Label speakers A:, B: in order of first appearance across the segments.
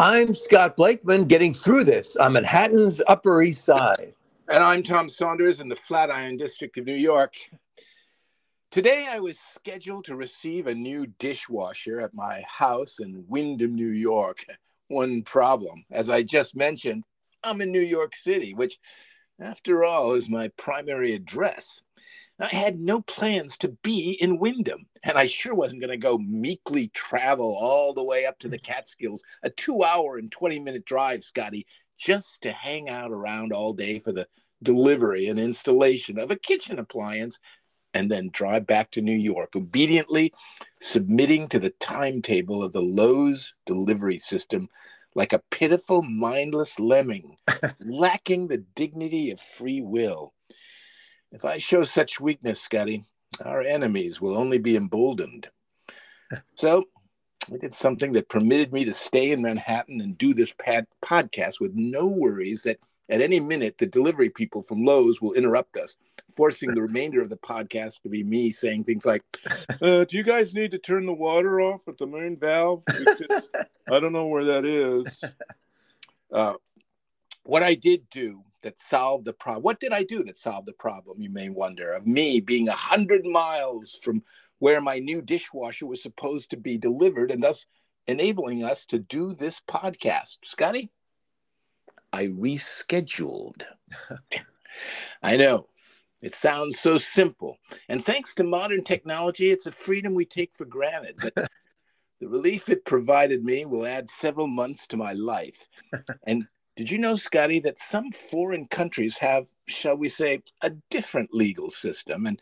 A: I'm Scott Blakeman getting through this on Manhattan's Upper East Side.
B: And I'm Tom Saunders in the Flatiron District of New York. Today I was scheduled to receive a new dishwasher at my house in Windham, New York. One problem, as I just mentioned, I'm in New York City, which, after all, is my primary address. I had no plans to be in Windham, and I sure wasn't going to go meekly travel all the way up to the mm. Catskills, a two hour and 20 minute drive, Scotty, just to hang out around all day for the delivery and installation of a kitchen appliance and then drive back to New York, obediently submitting to the timetable of the Lowe's delivery system like a pitiful, mindless lemming, lacking the dignity of free will. If I show such weakness, Scotty, our enemies will only be emboldened. So I did something that permitted me to stay in Manhattan and do this pad- podcast with no worries that at any minute the delivery people from Lowe's will interrupt us, forcing the remainder of the podcast to be me saying things like, uh, "Do you guys need to turn the water off at the main valve? Because I don't know where that is." Uh, what I did do that solved the problem. What did I do that solved the problem, you may wonder, of me being a hundred miles from where my new dishwasher was supposed to be delivered and thus enabling us to do this podcast. Scotty, I rescheduled. I know. It sounds so simple. And thanks to modern technology, it's a freedom we take for granted. But the relief it provided me will add several months to my life. And did you know, Scotty, that some foreign countries have, shall we say, a different legal system and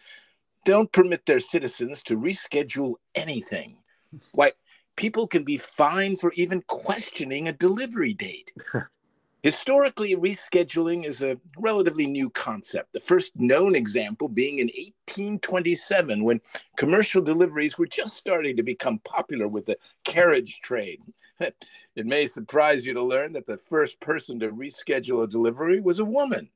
B: don't permit their citizens to reschedule anything? Why, people can be fined for even questioning a delivery date. Historically, rescheduling is a relatively new concept, the first known example being in 1827 when commercial deliveries were just starting to become popular with the carriage trade. it may surprise you to learn that the first person to reschedule a delivery was a woman,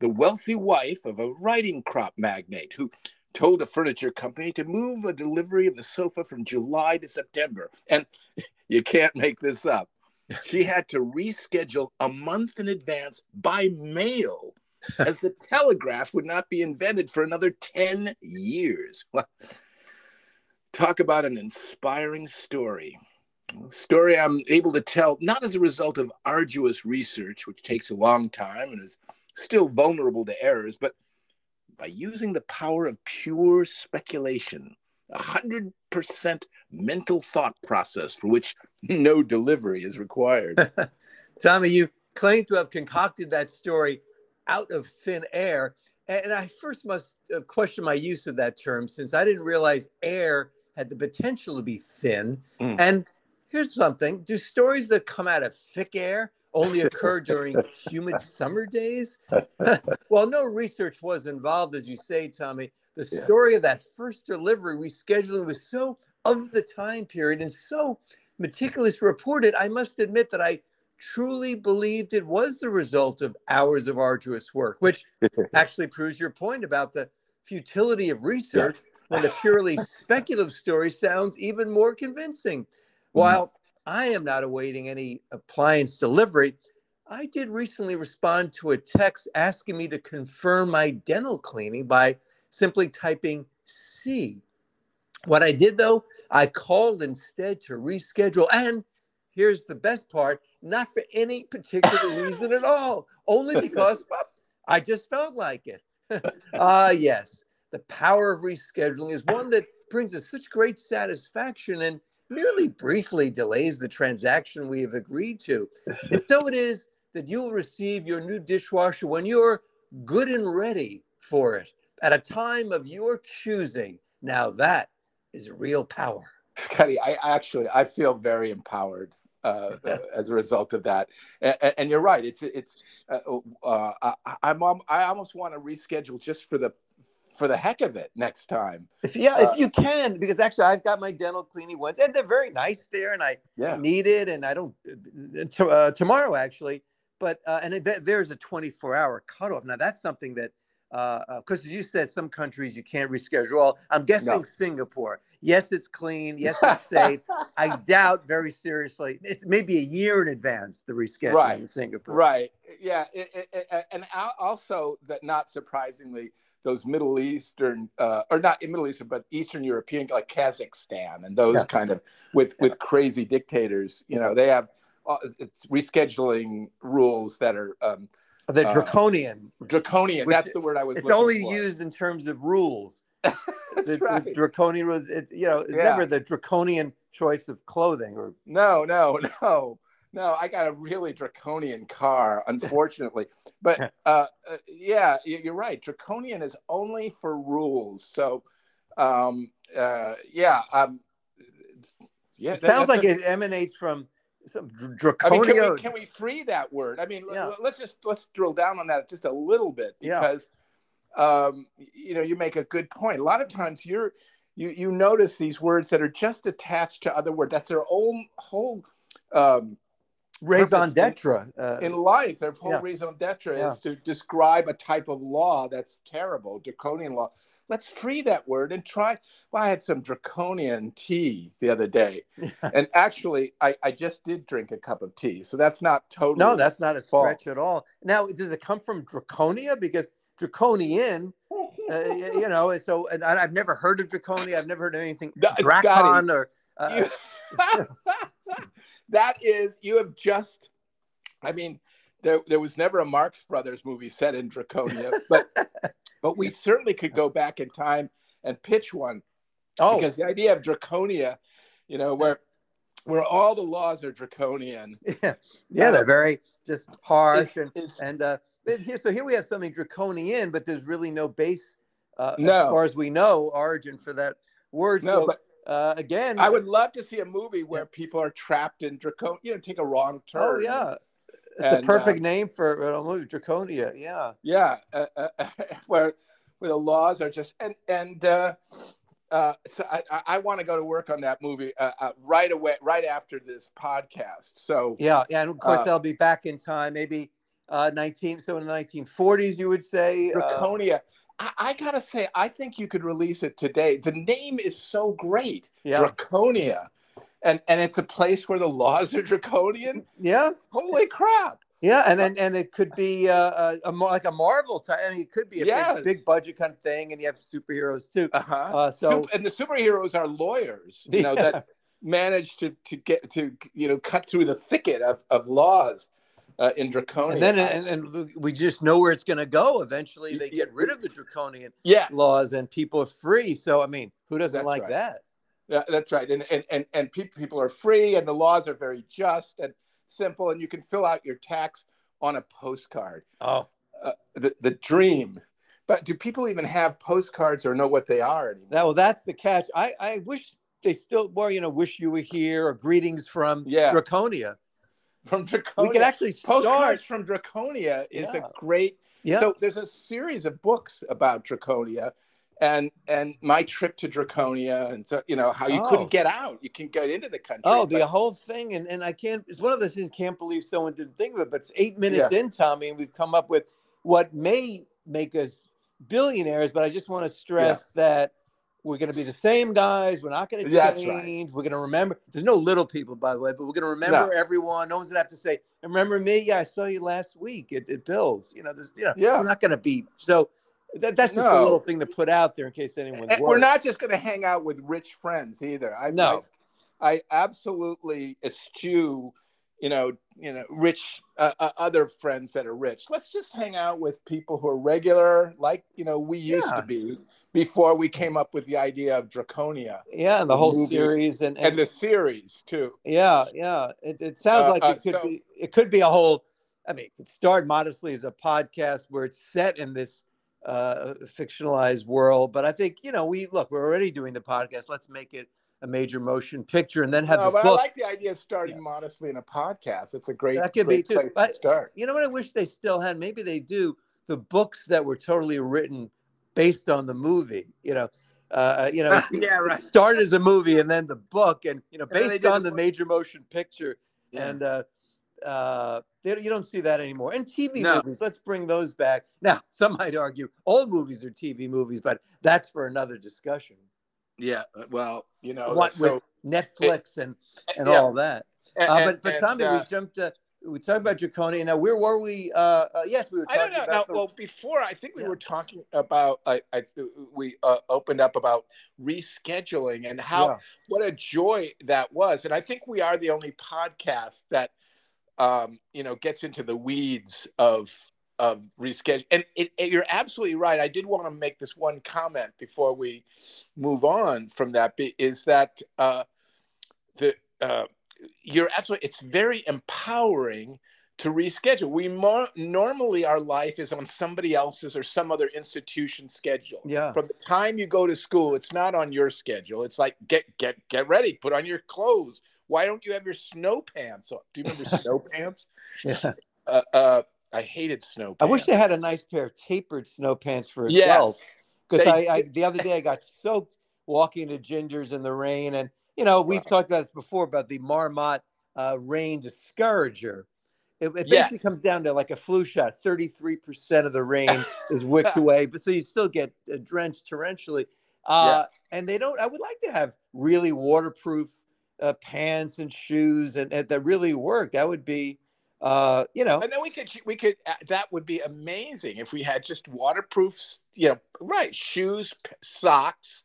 B: the wealthy wife of a riding crop magnate who told a furniture company to move a delivery of the sofa from July to September. And you can't make this up. She had to reschedule a month in advance by mail, as the telegraph would not be invented for another 10 years. Well, talk about an inspiring story story I'm able to tell not as a result of arduous research, which takes a long time and is still vulnerable to errors, but by using the power of pure speculation, a hundred percent mental thought process for which no delivery is required.
A: Tommy, you claim to have concocted that story out of thin air. And I first must uh, question my use of that term since I didn't realize air had the potential to be thin. Mm. And Here's something Do stories that come out of thick air only occur during humid summer days? well, no research was involved, as you say, Tommy. The story yeah. of that first delivery rescheduling was so of the time period and so meticulous reported. I must admit that I truly believed it was the result of hours of arduous work, which actually proves your point about the futility of research yeah. when a purely speculative story sounds even more convincing. Mm-hmm. While I am not awaiting any appliance delivery, I did recently respond to a text asking me to confirm my dental cleaning by simply typing C. What I did though, I called instead to reschedule. And here's the best part not for any particular reason at all, only because well, I just felt like it. Ah, yes, the power of rescheduling is one that brings us such great satisfaction and merely briefly delays the transaction we have agreed to. and so it is that you will receive your new dishwasher when you're good and ready for it at a time of your choosing. Now that is real power.
B: Scotty, I actually I feel very empowered uh, as a result of that. And, and, you're right. It's it's. Uh, uh, I, I'm I almost want to reschedule just for the for the heck of it next time.
A: If, yeah, uh, if you can, because actually I've got my dental cleaning ones, and they're very nice there, and I yeah. need it, and I don't uh, uh tomorrow actually, but uh, and it, there's a 24 hour cutoff. Now that's something that because uh, uh as you said, some countries you can't reschedule. I'm guessing no. Singapore, Yes, it's clean. Yes, it's safe. I doubt very seriously. It's maybe a year in advance the rescheduling
B: Right.
A: in Singapore.
B: Right. Yeah. It, it, it- and also that not surprisingly, those Middle Eastern, uh, or not Middle Eastern, but Eastern European, like Kazakhstan and those
A: Yeah.
B: kind of with with crazy dictators. You know, they have uh, it's rescheduling rules that are um,
A: The
B: Uh,
A: draconian.
B: draconian.
A: Which-
B: That's the word I was.
A: It's only
B: for.
A: used in terms of rules. The,
B: right.
A: the draconian was, it's, you know, it's
B: Yeah.
A: never the draconian choice of clothing or
B: No, no, no, no. I got a really draconian car, unfortunately. But uh, uh, yeah, you're right. Draconian is only for rules. So, um, uh, yeah, um, yeah.
A: it
B: that-
A: sounds like
B: a-
A: it emanates from some dr-
B: I mean, can we, can we free that word? I mean,
A: Yeah.
B: let's just let's drill down on that just a little bit
A: Yeah.
B: because, um, you know, you make a good point. A lot of times, you're you you notice these words that are just attached to other words. That's their own whole um,
A: raison d'etre. Uh,
B: in life. Their whole
A: Yeah.
B: raison d'etre
A: Yeah.
B: is to describe a type of law that's terrible, draconian law. Let's free that word and try. Well, I had some draconian tea the other day, and actually, I, I just did drink a cup of tea, so that's not totally.
A: no, that's not a stretch at all. Now, does it come from draconia? Because draconian, uh, you know, so and I've never heard of draconia. I've never heard of anything
B: No,
A: dracon or. Uh,
B: You- that is, you have just. I mean, there there was never a Marx Brothers movie set in Draconia, but but we certainly could go back in time and pitch one
A: oh,
B: because the idea of draconia you know where where all the laws are draconian
A: yeah, yeah, they're very just harsh
B: is,
A: and and uh, here. So here we have something draconian, but there's really no base, uh, as far as we know, origin for that word.
B: no
A: so,
B: but
A: uh, again,
B: i would love to see a movie where people are trapped in dracon you know take a wrong turn
A: Oh yeah, the perfect
B: uh,
A: name for a movie, Draconia. Yeah.
B: yeah uh, uh, where where the laws are just and and uh uh, so I, I- want to go to work on that movie uh, uh, right away, right after this podcast. So
A: Yeah, yeah, and of course
B: Uh,
A: they'll be back in time, maybe uh, nineteen, so in the nineteen forties, you would say. uh,
B: Draconia, I, I gotta say, I think you could release it today. The name is so great.
A: yeah,
B: Draconia. And and it's a place where the laws are draconian.
A: yeah,
B: Holy crap.
A: yeah, and and, and it could be uh, a, a more like a Marvel type. I mean, it could be a
B: Yes.
A: big, big budget kind of thing, and you have superheroes too.
B: Uh-huh.
A: Uh, so
B: and the superheroes are lawyers, you know,
A: Yeah.
B: that manage to to get to you know cut through the thicket of, of laws uh, in Draconia.
A: and then and, and we just know where it's going to go. Eventually, they get rid of the draconian
B: yeah,
A: laws, and people are free. So I mean, who doesn't
B: That's
A: like
B: right.
A: that?
B: Yeah, that's right. And and and, and people people are free, and the laws are very just and simple, and you can fill out your tax on a postcard.
A: Oh,
B: Uh, the the dream. But do people even have postcards or know what they are anymore?
A: that well, that's the catch. I I wish they still were, you know, wish you were here or greetings from
B: Yeah.
A: Draconia.
B: From Draconia.
A: We could actually
B: postcards from Draconia is
A: Yeah.
B: a great.
A: Yeah.
B: So there's a series of books about Draconia, and and my trip to Draconia, and so you know how you
A: Oh.
B: couldn't get out. You can get into the country.
A: Oh,
B: but-
A: the whole thing, and, and I can't. It's one of those things. Can't believe someone didn't think of it. But it's eight minutes in, Tommy, and we've come up with what may make us billionaires. But I just want to stress that we're going to be the same guys. We're not going to change.
B: right.
A: We're going to remember. There's no little people, by the way, but we're going to remember
B: No.
A: everyone. No one's going to have to say, "Remember me? Yeah, I saw you last week at, at Bill's." You know, there's, you know,
B: Yeah.
A: we're not going to be so. That, that's just a little thing to put out there in case worried.
B: we're not just going to hang out with rich friends either. I,
A: No.
B: I, I absolutely eschew, you know, you know, rich uh, uh, other friends that are rich. Let's just hang out with people who are regular, like you know we used
A: Yeah.
B: to be before we came up with the idea of Draconia
A: yeah, and the
B: the
A: whole
B: movie.
A: series and,
B: and the series too.
A: Yeah, yeah. It, it sounds
B: Uh,
A: like
B: uh,
A: it could
B: so-
A: be. It could be a whole. I mean, it could start modestly as a podcast where it's set in this uh, fictionalized world. But I think you know, we look. We're already doing the podcast. Let's make it a major motion picture, and then have
B: No,
A: the
B: but I like the idea of starting modestly in a podcast. It's a great,
A: That could be
B: great
A: too.
B: place
A: I-
B: to start.
A: you know what? I wish they still had. Maybe they do the books that were totally written based on the movie. You know. Uh, you know,
B: Yeah, right.
A: started as a movie and then the book, and you know, based on
B: the
A: the major motion picture.
B: Yeah.
A: and uh, uh, they, you don't see that anymore. And TV
B: No.
A: movies, let's bring those back. Now, some might argue old movies are TV movies, but that's for another discussion.
B: Yeah, uh, well, you know,
A: what
B: so,
A: with Netflix and and
B: yeah.
A: all that.
B: and-
A: Uh,
B: and-
A: but but
B: and,
A: Tommy,
B: uh,
A: we jumped. Uh, we talked about Draconian. Now, where were we? Uh, uh, yes, we were
B: I don't know. Now,
A: the,
B: well, before I think we
A: Yeah.
B: were talking about, I, I we uh, opened up about rescheduling and how
A: yeah.
B: what a joy that was, and I think we are the only podcast that, um, you know, gets into the weeds of of reschedule. And it, it- you're absolutely right. I did want to make this one comment before we move on from that. Is that uh, the uh, you're absolutely. It's very empowering to reschedule. We mo- normally our life is on somebody else's or some other institution schedule.
A: Yeah.
B: From the time you go to school, it's not on your schedule. It's like get get get ready, put on your clothes. Why don't you have your snow pants on? Do you remember snow pants?
A: yeah.
B: Uh, uh, I hated snow pants.
A: I wish they had a nice pair of tapered snow pants for
B: Yes.
A: adults. Because
B: They-
A: I, I the other day I got soaked walking to Ginger's in the rain, and you know we've
B: Wow.
A: talked about this before about the Marmot uh, rain discourager. It, it
B: Yes.
A: basically comes down to like a flu shot. Thirty-three percent of the rain is wicked away, but so you still get uh, drenched torrentially. Uh, And they don't. I would like to have really waterproof uh, pants and shoes, and, and that really work. That would be, uh, you know,
B: And then we could we could uh, that would be amazing if we had just waterproof, you know, right shoes, socks.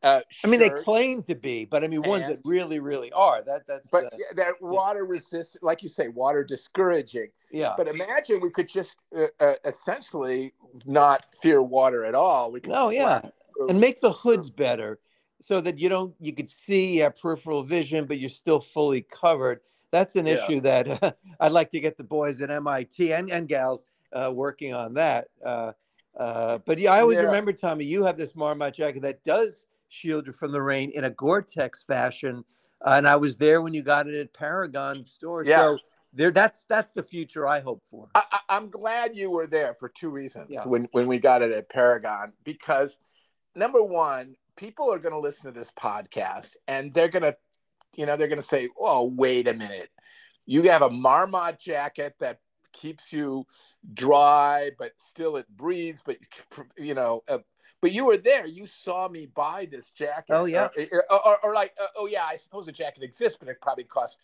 B: Uh,
A: I mean, they claim to be, but I mean, ones that really, really are. That that's
B: but
A: uh,
B: yeah, that water resistant, like you say, water discouraging.
A: yeah.
B: But imagine we could just uh, uh, essentially not fear water at all. We could
A: No, yeah, and make the hoods better so that you don't you could see have peripheral vision, but you're still fully covered. That's an
B: Yeah.
A: issue that I'd like to get the boys at MIT and and gals uh, working on that. Uh, uh, but yeah, I always
B: Yeah.
A: remember, Tommy, you have this Marmot jacket that does shield you from the rain in a Gore-Tex fashion, uh, and I was there when you got it at Paragon store.
B: Yeah.
A: So there, that's that's the future I hope for.
B: I, I'm glad you were there for two reasons
A: Yeah.
B: when, when we got it at Paragon. Because number one, people are going to listen to this podcast and they're going to, you know, they're going to say, oh, wait a minute. You have a Marmot jacket that keeps you dry, but still it breathes. But, you know, uh, but you were there. You saw me buy this jacket.
A: Oh, yeah.
B: Or, or, or like, uh, oh, yeah, I suppose the jacket exists, but it probably cost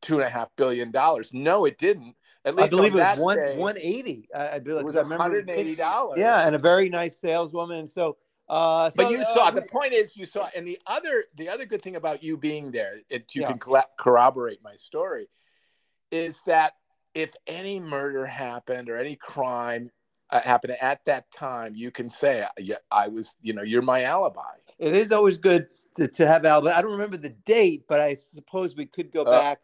B: two and a half billion dollars. No, it didn't. At least I
A: believe
B: on
A: it was one one eighty. I, I believe
B: it was
A: remember
B: hundred eighty dollars.
A: Yeah, and a very nice saleswoman. So, uh,
B: but you saw.
A: we-
B: The point is, you saw. And the other, the other good thing about you being there, it, you
A: Yeah.
B: can corroborate my story, is that if any murder happened or any crime uh, happened at that time, you can say, "Yeah, I was." You know, you're my alibi.
A: it is always good to, to have alibi. I don't remember the date, but I suppose we could go
B: Uh,
A: back,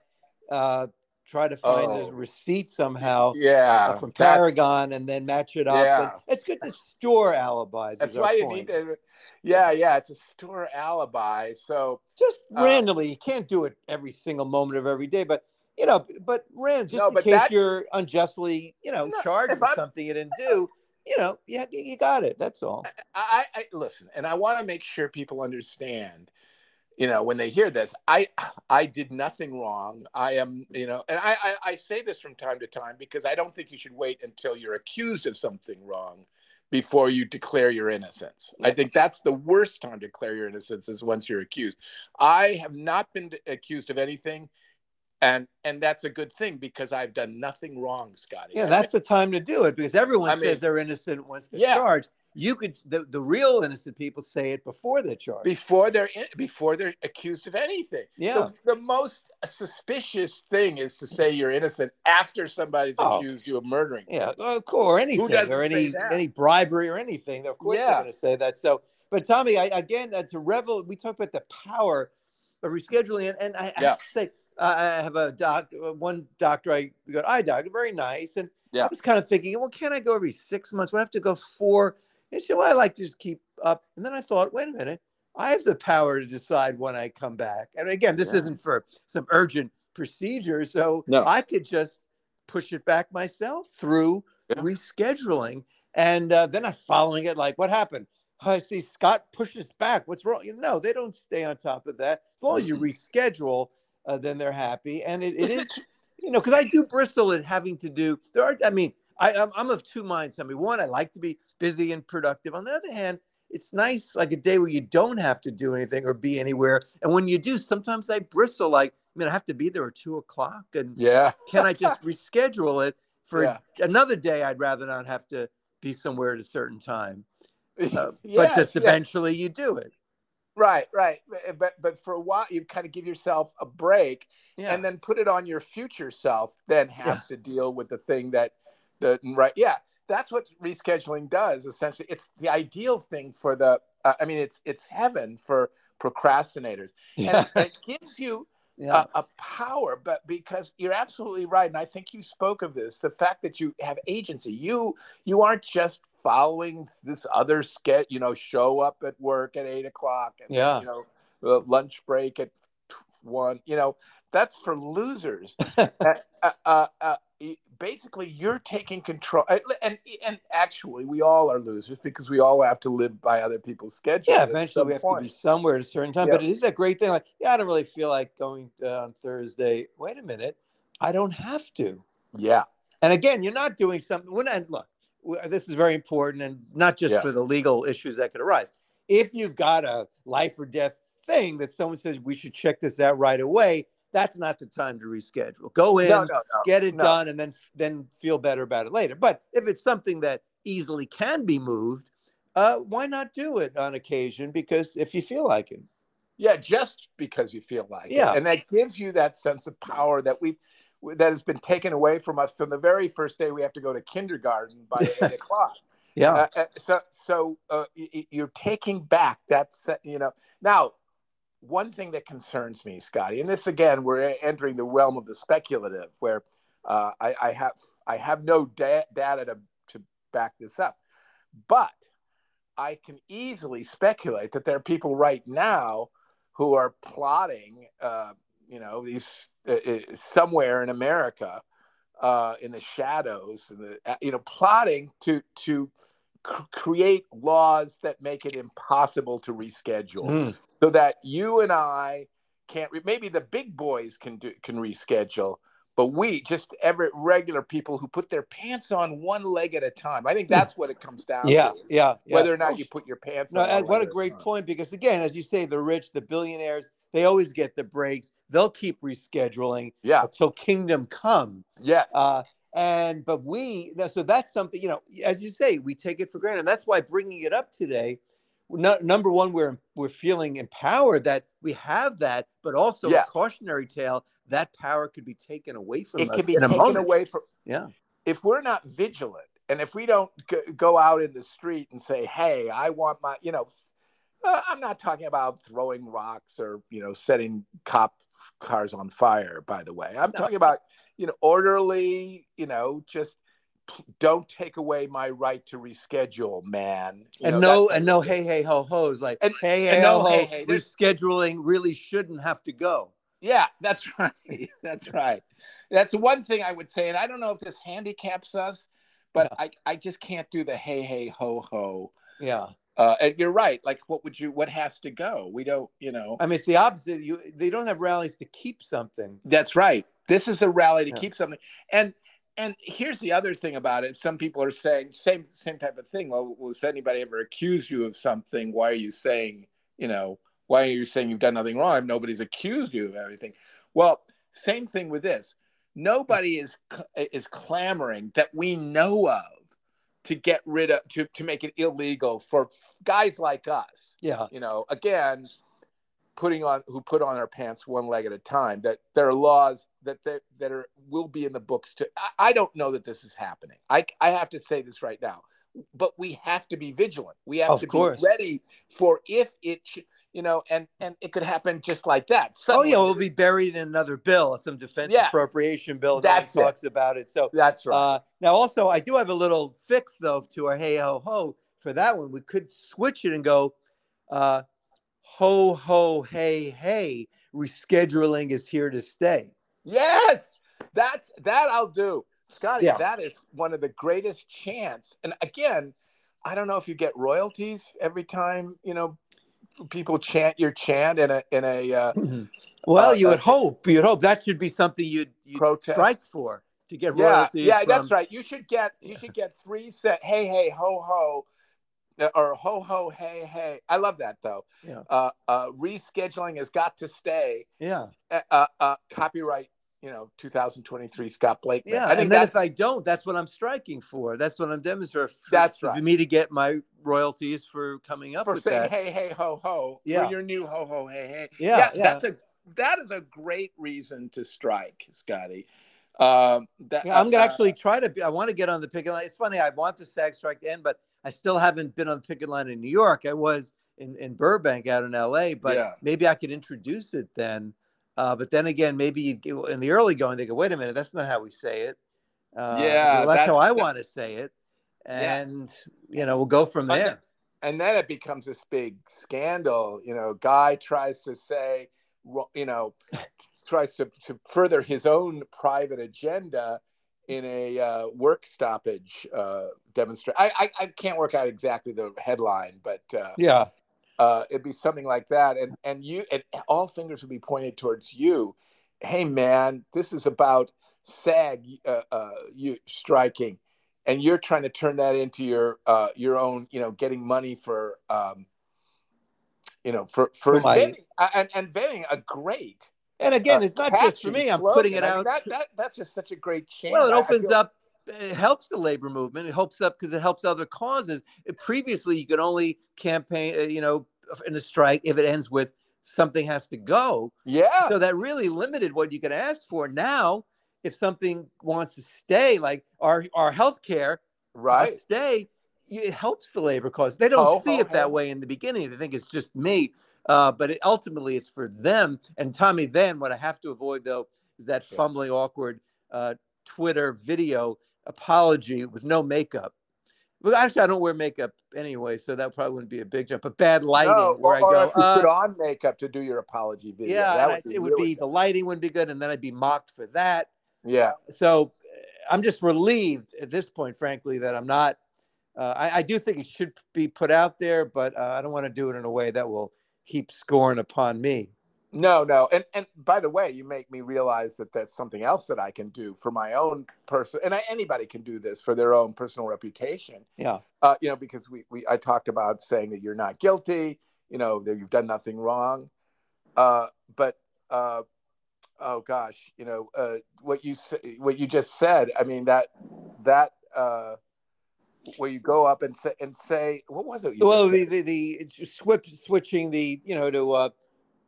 A: uh, try to find
B: oh.
A: the receipt somehow
B: Yeah,
A: uh, from Paragon, and then match it up. And
B: Yeah.
A: it's good to store alibis.
B: That's why you
A: point.
B: need to. Yeah, yeah, it's a store alibi. So
A: just
B: uh,
A: randomly. You can't do it every single moment of every day, but you know, but ran just
B: No,
A: in case
B: that-
A: you're unjustly, you know,
B: No,
A: charged with something you didn't do. You know, you you got it. That's all.
B: I, I listen, and I want to make sure people understand. You know, when they hear this, I I did nothing wrong. I am, you know, and I, I I say this from time to time because I don't think you should wait until you're accused of something wrong before you declare your innocence. I think that's the worst time to declare your innocence is once you're accused. I have not been accused of anything, and and that's a good thing because I've done nothing wrong, Scotty.
A: Yeah,
B: I
A: that's the time to do it because everyone
B: I
A: says
B: mean-
A: they're innocent once they're
B: Yeah.
A: charged. You could the, the real innocent people say it before they're charged.
B: before they're in, before they're accused of anything.
A: Yeah.
B: So the most suspicious thing is to say you're innocent after somebody's
A: Oh.
B: accused you of murdering.
A: yeah, of course, or anything, or any any bribery or anything. Of course, they're
B: Yeah.
A: going to say that. So, but Tommy, I, again, uh, to revel, we talked about the power of rescheduling, and, and I, I have to say, uh, I have a doc, uh, one doctor I got eye doctor, very nice, and I was kind of thinking, well, can I go every six months? Well, I have to go four. And so well, I like to just keep up. And then I thought, wait a minute, I have the power to decide when I come back. And again, this
B: Yeah.
A: isn't for some urgent procedure, so
B: No.
A: I could just push it back myself through
B: Yeah.
A: rescheduling. And uh, then I'm following it like, what happened? I see Scott pushes back. What's wrong? You know, they don't stay on top of that. As long as you
B: Mhm.
A: reschedule, uh, then they're happy. And it, it
B: Is
A: is, you know, because I do bristle at having to do. There are, I mean, I, I'm, I'm of two minds. I mean, one, I like to be busy and productive. On the other hand, it's nice like a day where you don't have to do anything or be anywhere. And when you do, sometimes I bristle like, I mean, I have to be there at two o'clock, and
B: yeah,
A: can I just reschedule it for
B: Yeah.
A: another day? I'd rather not have to be somewhere at a certain time. Uh,
B: Yes,
A: but just
B: yeah.
A: eventually you do it.
B: right, right. But- But but for a while, you kind of give yourself a break,
A: Yeah.
B: and then put it on your future self. Then has to deal with the thing that the right. Yeah, that's what rescheduling does. Essentially, it's the ideal thing for the. Uh, I mean, it's it's heaven for procrastinators,
A: yeah.
B: and it gives you
A: yeah.
B: a, a power but because you're absolutely right and i think you spoke of this the fact that you have agency you you aren't just following this other sketch you know show up at work at eight o'clock and
A: Yeah.
B: you know lunch break at one you know that's for losers uh, uh, uh, uh, basically you're taking control and, and and actually we all are losers because we all have to live by other people's schedules
A: yeah, eventually we have
B: point.
A: to be somewhere at a certain time.
B: Yeah.
A: But it is a great thing. Like, yeah, I don't really feel like going uh, on Thursday. Wait a minute, I don't have to.
B: yeah
A: And again, you're not doing something. When I look, this is very important, and not just
B: Yeah.
A: for the legal issues that could arise. If you've got a life or death thing that someone says we should check this out right away, that's not the time to reschedule. Go in,
B: no no no
A: get it done, and then then feel better about it later. But if it's something that easily can be moved, uh, why not do it on occasion? Because if you feel like it,
B: Yeah, just because you feel like
A: Yeah.
B: it. And that gives you that sense of power that we that has been taken away from us from the very first day we have to go to kindergarten by eight o'clock.
A: yeah,
B: Uh, uh, so so uh, you're taking back that you know now one thing that concerns me scotty and this again we're entering the realm of the speculative where uh, I, I have i have no da- data to, to back this up but i can easily speculate that there are people right now who are plotting uh, you know these uh, uh, somewhere in america uh, in the shadows and the, uh, you know plotting to to create laws that make it impossible to reschedule
A: Mm.
B: So that you and I can't re- maybe the big boys can do can reschedule but we just every regular people who put their pants on one leg at a time I think that's what it comes down
A: yeah,
B: to
A: yeah, yeah.
B: whether or not you put your pants
A: No,
B: on
A: what a great
B: time.
A: point because again, as you say, the rich, the billionaires, they always get the breaks. They'll keep rescheduling
B: yeah
A: until kingdom come.
B: yes
A: Uh, and but we so that's something you know, as you say, we take it for granted. And that's why bringing it up today. No, number one, we're we're feeling empowered that we have that, but also
B: Yeah.
A: a cautionary tale that power could be taken away from
B: it
A: us
B: can be
A: in
B: taken
A: moment.
B: away from
A: Yeah.
B: if we're not vigilant and if we don't g- go out in the street and say hey i want my you know uh, i'm not talking about throwing rocks or you know setting cop cars on fire by the way i'm
A: No.
B: talking about you know orderly you know just don't take away my right to reschedule man You
A: and
B: know,
A: no and no hey hey ho ho's like
B: And-
A: hey hey
B: and no
A: ho ho
B: hey, hey,
A: rescheduling really shouldn't have to go.
B: Yeah, that's right. That's right. That's one thing I would say, and I don't know if this handicaps us, but I, I just can't do the hey hey ho ho.
A: Yeah.
B: Uh, and you're right. Like, what would you? What has to go? We don't. You know.
A: I mean, it's the opposite. You they don't have rallies to keep something.
B: That's right. This is a rally to
A: Yeah.
B: keep something. And and here's the other thing about it. Some people are saying same same type of thing. Well, was anybody ever accused you of something? Why are you saying? You know, why are you saying you've done nothing wrong? Nobody's accused you of anything. Well, same thing with this. Nobody is is clamoring that we know of to get rid of to to make it illegal for guys like us
A: Yeah.
B: you know again putting on who put on our pants one leg at a time that there are laws that that, that are will be in the books to I, I don't know that this is happening i i have to say this right now but we have to be vigilant we have
A: Of
B: to
A: course.
B: be ready for if it sh- you know and and it could happen just like that
A: Oh yeah, we'll be buried in another bill, some defense
B: Yes.
A: appropriation bill that talks about it. So
B: that's right
A: uh, now also I do have a little fix though to our hey ho ho for that one. We could switch it and go uh, ho ho hey hey. Rescheduling is here to stay.
B: Yes, that's that I'll do. Scotty,
A: Yeah.
B: that is one of the greatest chants. And again, I don't know if you get royalties every time, you know, people chant your chant in a in a uh,
A: well,
B: Uh,
A: you would
B: uh,
A: hope. You'd hope that should be something you'd, you'd
B: Protest.
A: strike for to get
B: yeah,
A: royalties.
B: yeah,
A: from-
B: that's right. You should get you should get three set hey hey ho ho uh, or ho ho hey hey. I love that though.
A: Yeah.
B: Uh, uh, rescheduling has got to stay.
A: Yeah.
B: Uh, uh, uh, copyright. You know, 2023 Scott Blake.
A: Yeah.
B: I think
A: and then if I don't, that's what I'm striking for. That's what I'm demonstrating. For,
B: That's
A: for
B: right.
A: me to get my royalties for coming up
B: for
A: with
B: saying
A: that.
B: hey hey ho ho
A: Yeah.
B: for your new ho ho hey hey.
A: Yeah, yeah.
B: That's a that is a great reason to strike, Scotty. Um, that,
A: Yeah, I'm gonna
B: uh,
A: actually try to. Be, I want to get on the picket line. It's funny. I want the SAG strike to end, but I still haven't been on the picket line in New York. I was in, in Burbank out in LA, but
B: Yeah.
A: maybe I could introduce it then. Uh, but then again, maybe in the early going, they go, "Wait a minute, that's not how we say it." Uh,
B: Yeah,
A: well, that's how I want to say it,
B: Yeah.
A: and you know, we'll go from there.
B: and then it becomes this big scandal. You know, guy tries to say, you know, tries to, to further his own private agenda in a uh, work stoppage uh, demonstration. I, I I can't work out exactly the headline, but uh,
A: Yeah,
B: uh, it'd be something like that, and and you and all fingers would be pointed towards you. Hey man, this is about SAG uh, uh, you striking, and you're trying to turn that into your uh, your own, you know, getting money for, um, you know, for for
A: For my-
B: and and inventing a great.
A: And again,
B: uh,
A: it's not just for me. I'm
B: slogan.
A: putting it
B: I mean,
A: out.
B: that, that that's just such a great chance.
A: Well, it opens
B: feel-
A: up. It helps the labor movement. It helps up because it helps other causes. It- previously, you could only campaign, uh, you know, in a strike if it ends with something has to go.
B: Yeah,
A: So that really limited what you could ask for. Now, if something wants to stay, like our our healthcare
B: right.
A: stay, it helps the labor cause. They don't see it that way in the beginning. They think it's just me. Uh, but it, ultimately, it's for them. And Tommy, then what I have to avoid though is that
B: Yeah.
A: fumbling, awkward uh, Twitter video apology with no makeup. Well, actually, I don't wear makeup anyway, so that probably wouldn't be a big jump. But bad lighting,
B: No,
A: where
B: or,
A: I
B: if
A: go,
B: you
A: uh,
B: put on makeup to do your apology video.
A: yeah, I- it would
B: really
A: be the lighting wouldn't be good, and then I'd be mocked for that.
B: Yeah,
A: so uh, I'm just relieved at this point, frankly, that I'm not. Uh, I, I do think it should be put out there, but uh, I don't want to do it in a way that will heap scorn upon me.
B: No, no, and and by the way, you make me realize that that's something else that I can do for my own person, and I, anybody can do this for their own personal reputation.
A: Yeah,
B: Uh, you know, because we, we I talked about saying that you're not guilty, you know, that you've done nothing wrong, uh, but uh, oh gosh, you know, uh, what you what you just said. I mean that that uh, where you go up and say and say what was it? you
A: well, the the, the swip, switching the you know to uh,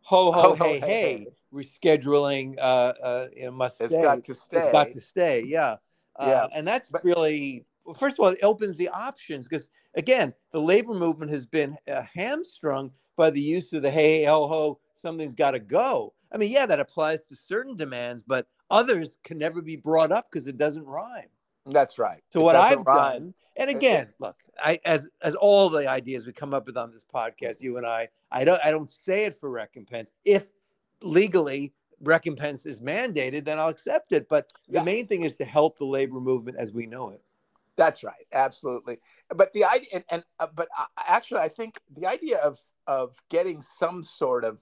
A: ho ho hey
B: hey,
A: hey,
B: hey.
A: rescheduling uh, uh, you know, must
B: it's
A: stay.
B: got to stay.
A: It's got to stay. Yeah.
B: Yeah,
A: Uh, and that's
B: but-
A: really, well, first of all, it opens the options because, again, the labor movement has been uh, hamstrung by the use of the hey, ho, ho, something's got to go. I mean, yeah, that applies to certain demands, but others can never be brought up because it doesn't rrhyme.
B: That's right.
A: So
B: It
A: what I've
B: rhyme.
A: done, and again, look, I as as all the ideas we come up with on this podcast, you and I, I don't I don't say it for recompense. If legally recompense is mandated, then I'll accept it. But the
B: Yeah.
A: main thing is to help the labor movement as we know it.
B: That's right, absolutely. But the idea, and, and uh, but uh, actually, I think the idea of of getting some sort of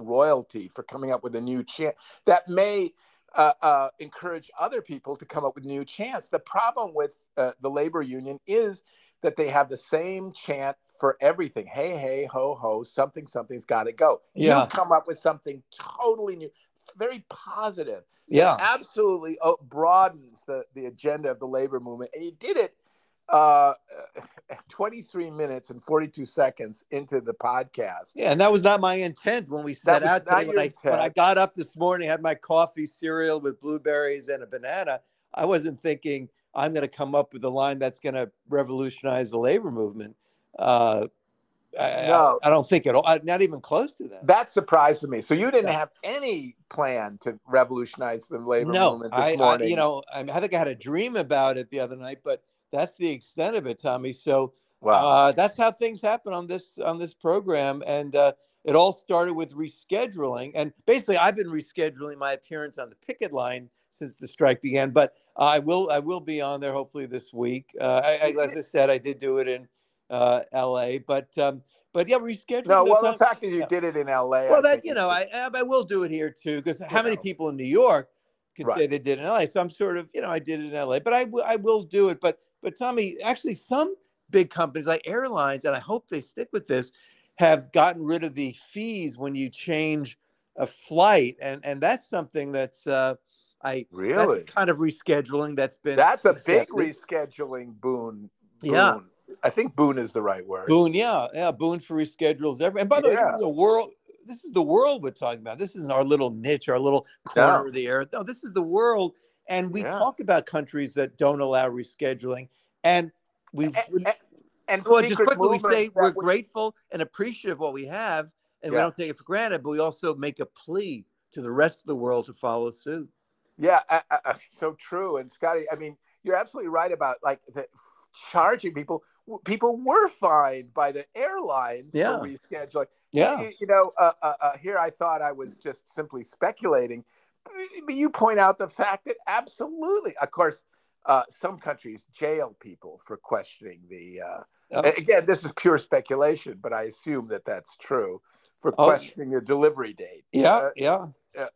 B: royalty for coming up with a new chant that may uh, uh, encourage other people to come up with new chants. The problem with uh, the labor union is that they have the same chant for everything. Hey, hey, ho, ho, something, something's got to go.
A: Yeah.
B: You come up with something totally new, very positive
A: Yeah.
B: absolutely uh, broadens the, the agenda of the labor movement. And you did it uh, 23 minutes and 42 seconds into the podcast.
A: Yeah, and that was not my intent when we set out today. When I, when I got up this morning, had my coffee cereal with blueberries and a banana. I wasn't thinking I'm going to come up with a line that's going to revolutionize the labor movement. Uh, I,
B: No.
A: I, I don't think at all. Not even close to that.
B: That surprised me. So you didn't
A: Yeah.
B: have any plan to revolutionize the labor
A: no,
B: movement this
A: I, I, you know, I, I think I had a dream about it the other night, but that's the extent of it, Tommy. So
B: wow.
A: Uh, that's how things happen on this on this program, and uh, it all started with rescheduling. And basically, I've been rescheduling my appearance on the picket line since the strike began. But I will I will be on there hopefully this week. Uh, I, I, as I said, I did do it in uh, L.A. But um, but yeah, rescheduling.
B: no, well, the fact that you
A: yeah.
B: did it in LA.
A: well,
B: I
A: that you know, I I will do it here too. Because how many
B: know.
A: people in New York can say they did in LA? So I'm sort of you know I did it in LA, but I will I will do it. But but Tommy, actually, some big companies like airlines, and I hope they stick with this, have gotten rid of the fees when you change a flight, and and that's something that's uh, I
B: really
A: kind of rescheduling that's been
B: that's a accepted. big rescheduling boon. boon.
A: Yeah,
B: I think boon is the right word.
A: Boon, yeah, yeah, boon for reschedules. Every and by the yeah. way, this is a world. This is the world we're talking about. This isn't our little niche, our little corner of the earth. No, this is the world, and we yeah. talk about countries that don't allow rescheduling, and we've.
B: And, and, and
A: well, just quickly, we say we're grateful and appreciative of what we have, and yeah. we don't take it for granted, but we also make a plea to the rest of the world to follow suit.
B: Yeah, I, I, so true. And Scotty, I mean, you're absolutely right about like the, charging people. People were fined by the airlines
A: yeah.
B: for rescheduling.
A: Yeah,
B: you, you know, uh, uh, uh, here I thought I was just simply speculating, but you point out the fact that absolutely, of course, uh, some countries jail people for questioning the uh, Oh. Again, this is pure speculation, but I assume that that's true for oh. questioning your delivery date.
A: Yeah, uh, yeah.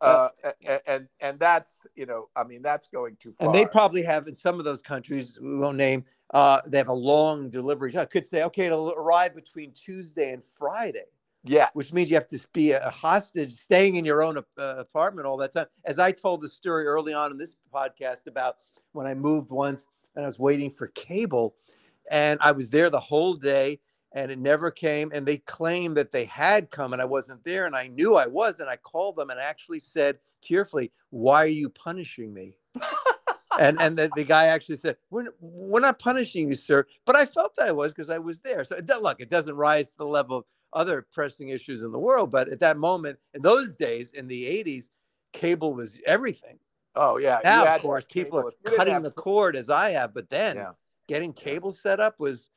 B: Uh, uh, and and that's you know I mean that's going too far.
A: And they probably have in some of those countries we won't name. Uh, they have a long delivery. I could say okay, it'll arrive between Tuesday and Friday.
B: Yeah,
A: which means you have to be a hostage, staying in your own uh, apartment all that time. As I told the story early on in this podcast about when I moved once and I was waiting for cable and I was there the whole day and it never came. And they claimed that they had come and I wasn't there. And I knew I was. And I called them and actually said tearfully, Why are you punishing me? and and the, the guy actually said, we're, we're not punishing you, sir. But I felt that I was because I was there. So it, look, it doesn't rise to the level of other pressing issues in the world. But at that moment, in those days, in the 80s, cable was everything.
B: Oh, yeah.
A: Now, of course, people are cutting the cord as I have. But then, yeah getting cable set up was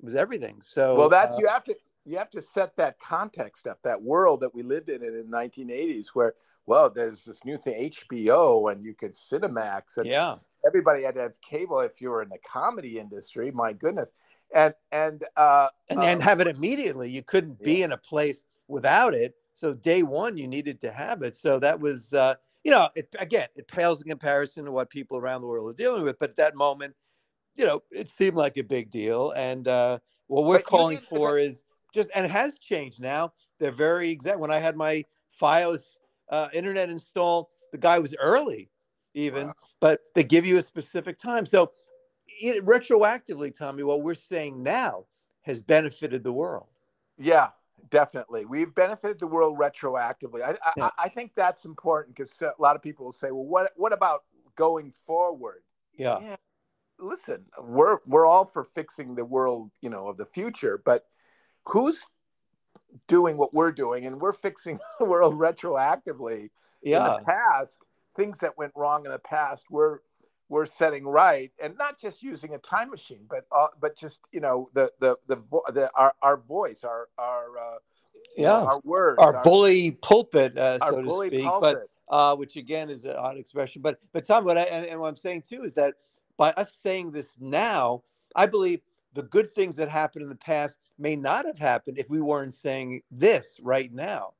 A: was everything. So
B: well, that's uh, you have to you have to set that context up, that world that we lived in in the 1980s, where well, there's this new thing HBO and you could Cinemax and
A: yeah.
B: Everybody had to have cable if you were in the comedy industry. My goodness, and and uh,
A: and um, have it immediately. You couldn't be in a place without it. So day one, you needed to have it. So that was, uh, you know, it, again, it pales in comparison to what people around the world are dealing with. But at that moment, you know, it seemed like a big deal. And uh, what we're but calling for is just, and it has changed now. They're very exact. When I had my FiOS uh, internet installed, the guy was early, even, wow. but they give you a specific time. So, it, retroactively, Tommy, what we're saying now has benefited the world.
B: Yeah, definitely. We've benefited the world retroactively. I, yeah. I, I think that's important because a lot of people will say, well, what, what about going forward?
A: Yeah. yeah
B: listen, we're we're all for fixing the world, you know, of the future, but who's doing what we're doing and we're fixing the world retroactively
A: yeah.
B: in the past things that went wrong in the past we're we're setting right and not just using a time machine but uh, but just you know the the the, the our, our voice our our uh,
A: yeah
B: our words
A: our, our bully pulpit uh, so to speak pulpit. but uh, which again is an odd expression but but Tom what I, and, and what I'm saying too is that by us saying this now, I believe the good things that happened in the past may not have happened if we weren't saying this right now.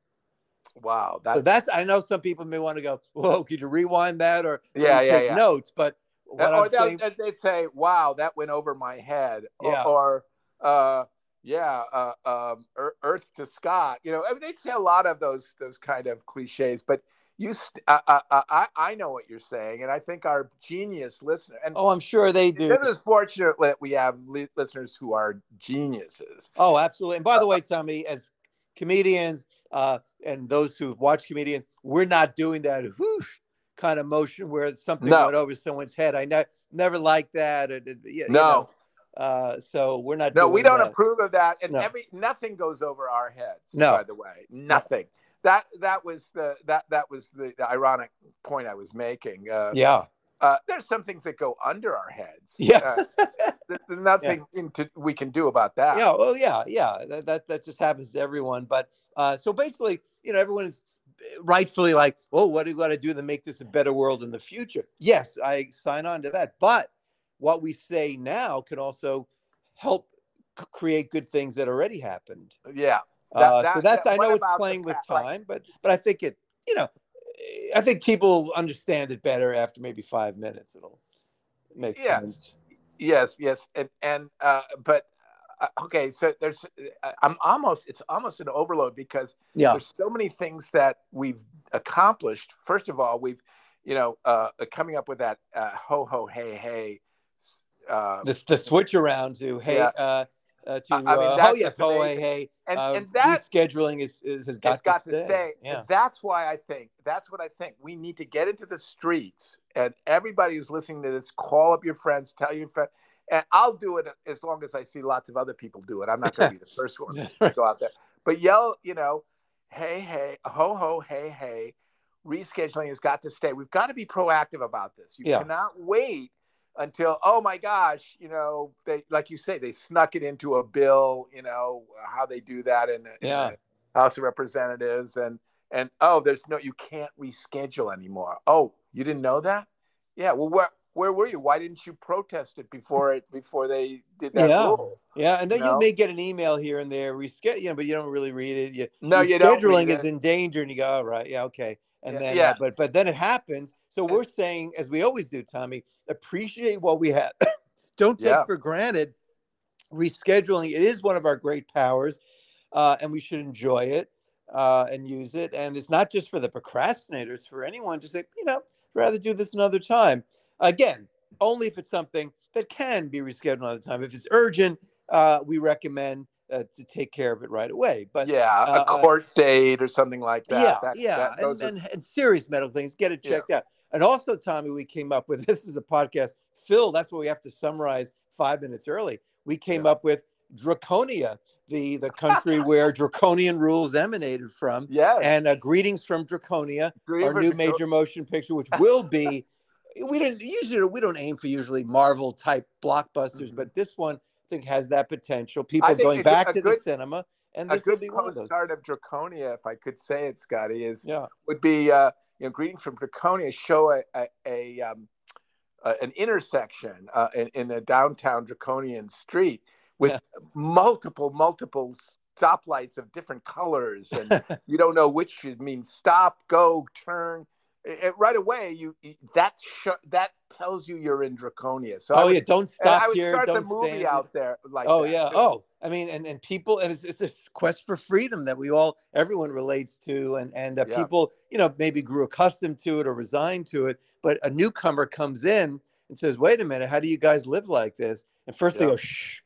B: Wow, that's
A: so that's. I know some people may want to go, "Whoa, could you rewind that?" Or
B: yeah, yeah,
A: take
B: yeah.
A: notes. But what
B: or saying, they'd say, "Wow, that went over my head,"
A: yeah.
B: or, or uh, yeah, uh, um, Earth to Scott. You know, I mean, they'd say a lot of those those kind of cliches, but you st- I, I, I know what you're saying and i think our genius listener and
A: oh i'm sure they do
B: it is fortunate that we have li- listeners who are geniuses
A: oh absolutely and by the way tommy as comedians uh, and those who watch comedians we're not doing that whoosh kind of motion where something no. went over someone's head i ne- never like that or, you,
B: no
A: know, uh, so we're not.
B: No, we don't
A: that.
B: approve of that, and no. every nothing goes over our heads.
A: No,
B: by the way, nothing that that was the that that was the, the ironic point I was making. Uh,
A: yeah.
B: Uh, there's some things that go under our heads.
A: Yeah.
B: Uh, there's nothing yeah. into, we can do about that.
A: Yeah. Well, yeah, yeah. That, that, that just happens to everyone. But uh, so basically, you know, everyone is rightfully like, oh, what do we got to do to make this a better world in the future? Yes, I sign on to that. But what we say now can also help create good things that already happened.
B: Yeah.
A: That, uh, that, so that's that, I know it's playing with time, but but I think it you know I think people understand it better after maybe five minutes. It'll make
B: yes,
A: sense.
B: Yes, yes, and and uh, but uh, okay, so there's uh, I'm almost it's almost an overload because
A: Yeah.
B: there's so many things that we've accomplished. First of all, we've you know uh, coming up with that uh, ho ho hey hey. Uh,
A: This the switch around to hey
B: Yeah.
A: uh, uh to
B: I- mean,
A: uh, oh yes oh hey hey
B: and
A: uh,
B: and that
A: rescheduling is, is has got,
B: it's got
A: to,
B: to
A: stay.
B: stay.
A: Yeah.
B: And that's why I think that's what I think. We need to get into the streets, and everybody who's listening to this, call up your friends, tell your friends, and I'll do it as long as I see lots of other people do it. I'm not going to be the first one to go out there, but yell, you know, hey, hey, ho, ho, hey, hey. Rescheduling has got to stay. We've got to be proactive about this. You
A: Yeah.
B: cannot wait until oh my gosh you know they like you say they snuck it into a bill you know how they do that in, in
A: Yeah.
B: the house of representatives and and oh there's no you can't reschedule anymore oh you didn't know that yeah well where where were you why didn't you protest it before it before they did that
A: Yeah.
B: rule
A: Yeah, and then
B: You
A: you may get an email here and there, reschedule, you know, but you don't really read it. You,
B: No, you don't
A: Scheduling is in danger, and you go, all right, yeah, okay. And
B: Yeah,
A: then,
B: yeah.
A: uh, but but then it happens. So we're saying, as we always do, Tommy, appreciate what we have. don't take
B: Yeah.
A: for granted rescheduling. It is one of our great powers, uh, and we should enjoy it uh, and use it. And it's not just for the procrastinators; for anyone to say, you know, rather do this another time. Again, only if it's something that can be rescheduled another time. If it's urgent, uh, we recommend uh, to take care of it right away. But
B: yeah
A: uh,
B: a court date or something like that
A: yeah,
B: That-
A: yeah,
B: that-
A: and,
B: are-
A: and, and serious medical things, get it
B: Yeah.
A: checked out. And also, Tommy, we came up with this is a podcast. Phil, that's what we have to summarize five minutes early. We came
B: Yeah.
A: up with Draconia, the the country where draconian rules emanated from.
B: yes
A: And uh, greetings from Draconia, our new
B: you.
A: major motion picture, which will be. We don't usually we don't aim for usually Marvel type blockbusters,
B: Mhm.
A: but this one Has that potential. People going back
B: a
A: to the cinema, and
B: a
A: this will
B: good
A: be one of
B: of Draconia, if I could say it, Scotty, is
A: Yeah,
B: would be uh, you know greetings from Draconia. Show a, a, a um, uh, an intersection uh, in, in a downtown Draconian street with
A: Yeah.
B: multiple multiple stoplights of different colors, and you don't know which should mean stop, go, turn. It- right away, you that sh- that tells you you're in Draconia. So
A: oh
B: would-
A: yeah, don't stop
B: I would
A: here.
B: start
A: don't
B: the movie
A: stand
B: out there like
A: oh yeah.
B: too.
A: Oh, I mean, and and people, and it's, it's a quest for freedom that we all, everyone relates to, and and uh,
B: Yeah.
A: people, you know, maybe grew accustomed to it or resigned to it, but a newcomer comes in and says, "Wait a minute, how do you guys live like this?" And first they go, "Shh,"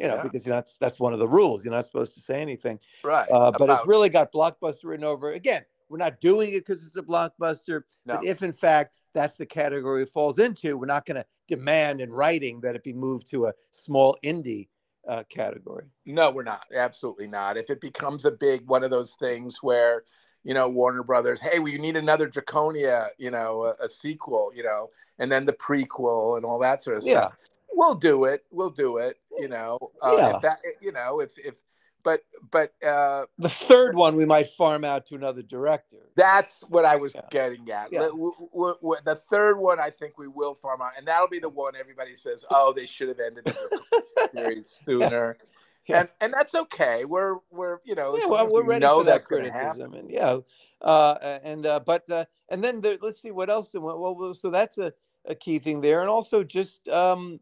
A: you know,
B: Yeah.
A: because you're not. That's one of the rules. You're not supposed to say anything.
B: right.
A: Uh, but it's really got blockbuster written over. Again, we're not doing it because it's a blockbuster.
B: No.
A: But if in fact that's the category it falls into, we're not going to demand in writing that it be moved to a small indie uh, category.
B: No, we're not. Absolutely not. If it becomes a big one of those things where, you know, Warner Brothers, hey, we need another Draconia, you know, a, a sequel, you know, and then the prequel and all that sort of
A: Yeah.
B: stuff. We'll do it. We'll do it. You know, uh,
A: Yeah.
B: if that, you know, if if, but but uh,
A: The third one we might farm out to another director.
B: that's what I was
A: Yeah.
B: getting at.
A: Yeah.
B: The, third one, I think we will farm out, and that'll be the one everybody says, oh, they should have ended the series sooner.
A: Yeah.
B: and and that's okay. We're we're you know
A: yeah, well, we're ready
B: know
A: for that
B: that's gonna happen.
A: criticism, and yeah, uh, and uh, but uh, and then there, let's see what else. Well, well, so that's a, a key thing there, and also just um,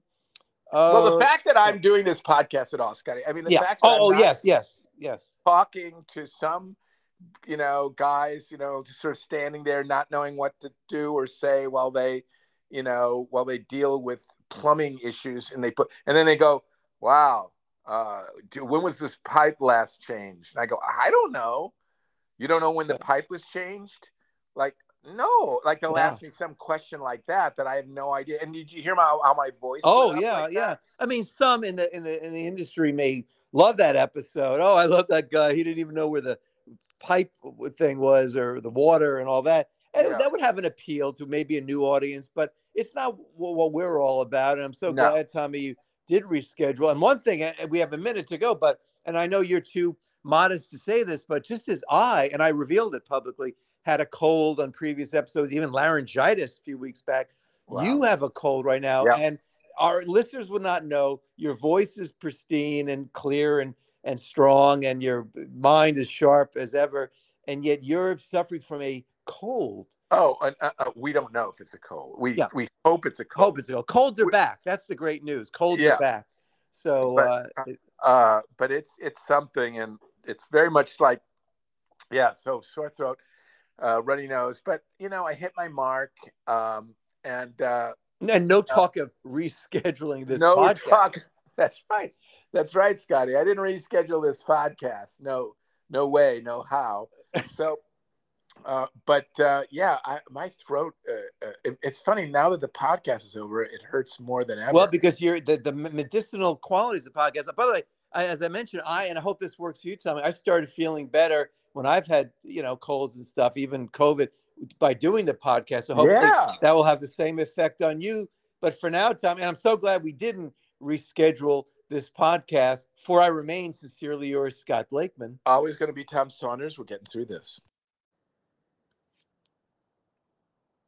B: Well,
A: uh,
B: the fact that I'm doing this podcast at all, Scotty. I mean, the
A: yeah.
B: fact that
A: Oh,
B: I'm
A: oh yes, yes, yes.
B: talking to some, you know, guys, you know, just sort of standing there, not knowing what to do or say while they, you know, while they deal with plumbing issues, and they put, and then they go, "Wow, uh, do, when was this pipe last changed?" And I go, "I don't know. You don't know when the pipe was changed? Like, no. Like they'll
A: Yeah.
B: ask me some question like that that I have no idea. And did you hear my how my voice?
A: Oh yeah,
B: like
A: yeah.
B: that?
A: I mean, some in the in the in the industry may love that episode. Oh, I love that guy. He didn't even know where the pipe thing was or the water and all that. And
B: Yeah.
A: that would have an appeal to maybe a new audience, but it's not what we're all about. And I'm so
B: No.
A: glad, Tommy, you did reschedule. And one thing, and we have a minute to go, but and I know you're too modest to say this, but just as I and I revealed it publicly, had a cold on previous episodes, even laryngitis a few weeks back.
B: Wow.
A: You have a cold right now,
B: Yeah.
A: and our listeners will not know your voice is pristine and clear and and strong, and your mind is sharp as ever, and yet you're suffering from a cold.
B: Oh, uh, uh, we don't know if it's a cold. We
A: Yeah.
B: we hope it's a cold.
A: Hope it's a cold. Colds are
B: We-
A: back. That's the great news. Colds
B: Yeah.
A: are back. So
B: But,
A: uh,
B: uh, uh, but it's it's something, and it's very much like, yeah. So sore throat, uh, runny nose, but you know, I hit my mark, um, and uh,
A: and no talk of rescheduling this.
B: No
A: podcast.
B: talk. That's right. That's right, Scotty. I didn't reschedule this podcast. No, no way, no how. So uh, but uh, yeah, I, my throat. Uh, uh, it, it's funny now that the podcast is over. It hurts more than ever.
A: Well, because you're the, the medicinal qualities of the podcast. By the way, I, as I mentioned, I and I hope this works for you, Tommy. I started feeling better when I've had you know colds and stuff, even COVID, by doing the podcast. So hopefully
B: yeah.
A: that will have the same effect on you. But for now, Tom, and I'm so glad we didn't reschedule this podcast. For I remain sincerely yours, Scott Blakeman.
B: Always going to be Tom Saunders. We're getting through this.